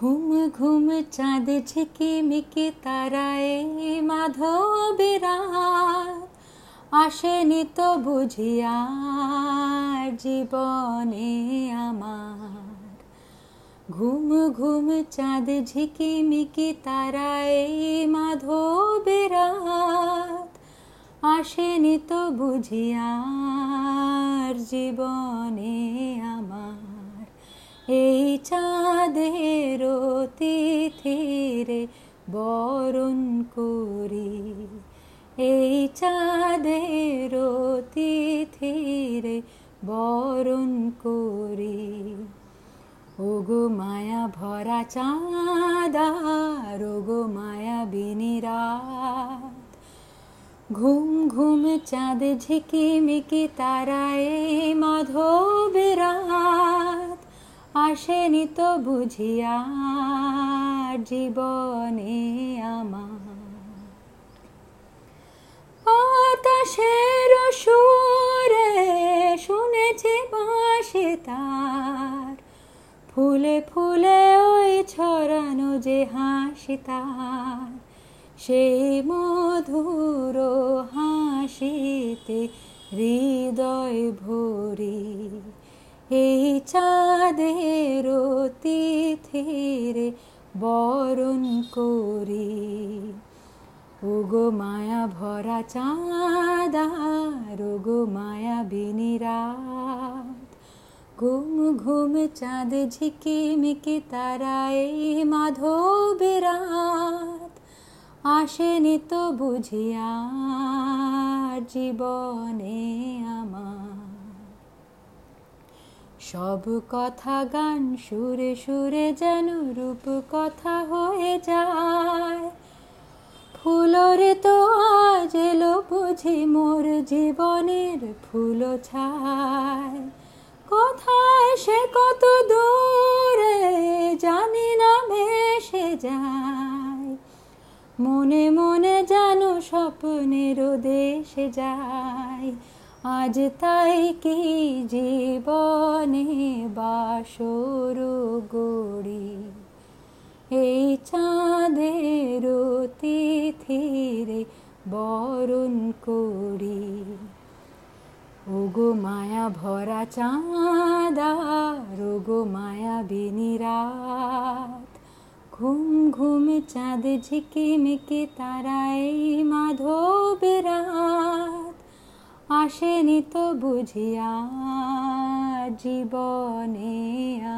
ঘুম ঘুম চাঁদ ঝিকিমিকি তারায় মাধবীরাত। আসেনি তো বুঝিয়া জীবনে আমার। ঘুম ঘুম চাঁদ ঝিকিমিকি তারায় মাধবীরাত। আসেনি তো বুঝিয়া জীবনে আমার। চাঁদের তিথিরে বরণ করি। এই চাঁদের তিথিরে বরণ করি। ওগো মায়া ভরা চাঁদার, ওগো মায়া বিনিরাত। ঘুম ঘুম চাঁদ ঝিকিমিকি তারায় মাধবীরাত আসেনি তো বুঝিয়া জীবনে আমার। বাতাসের সুরে শুনেছি বাসে তার। ফুলে ফুলে ওই ছড়ানো যে হাসি তার। সেই মধুর হাসিতে হৃদয় ভরি এই চাঁদের তিথিরে বরণ করি। ওগো মায়া ভরা চাঁদার, ওগো মায়া বিনিরাত। ঘুম ঘুম চাঁদ ঝিকে ঝিকিমিকি তারায় মাধবীরাত। আসেনি তো বুঝিয়া জীবনে আমার। সব কথা গান সুরে সুরে যেন রূপ কথা হয়ে যায়। ফুলরে তো আজ এলো বুঝি মোর জীবনের ফুল ছায়। কোথায় সে কত দূরে জানি না ভেসে যায়। মনে মনে যেন স্বপ্নের দেশে যায়। আজ তাই কি জীবনে বাসর গড়ি? এই চাঁদের তিথিরে বরণ করি। ওগো মায়া ভরা চাঁদা রোগো মায়া বিনিরাত। ঘুম ঘুম চাঁদ ঝিকিমিকি তারাই মাধবীরাত আসেনি তো বুঝিয়া জীবনে আমার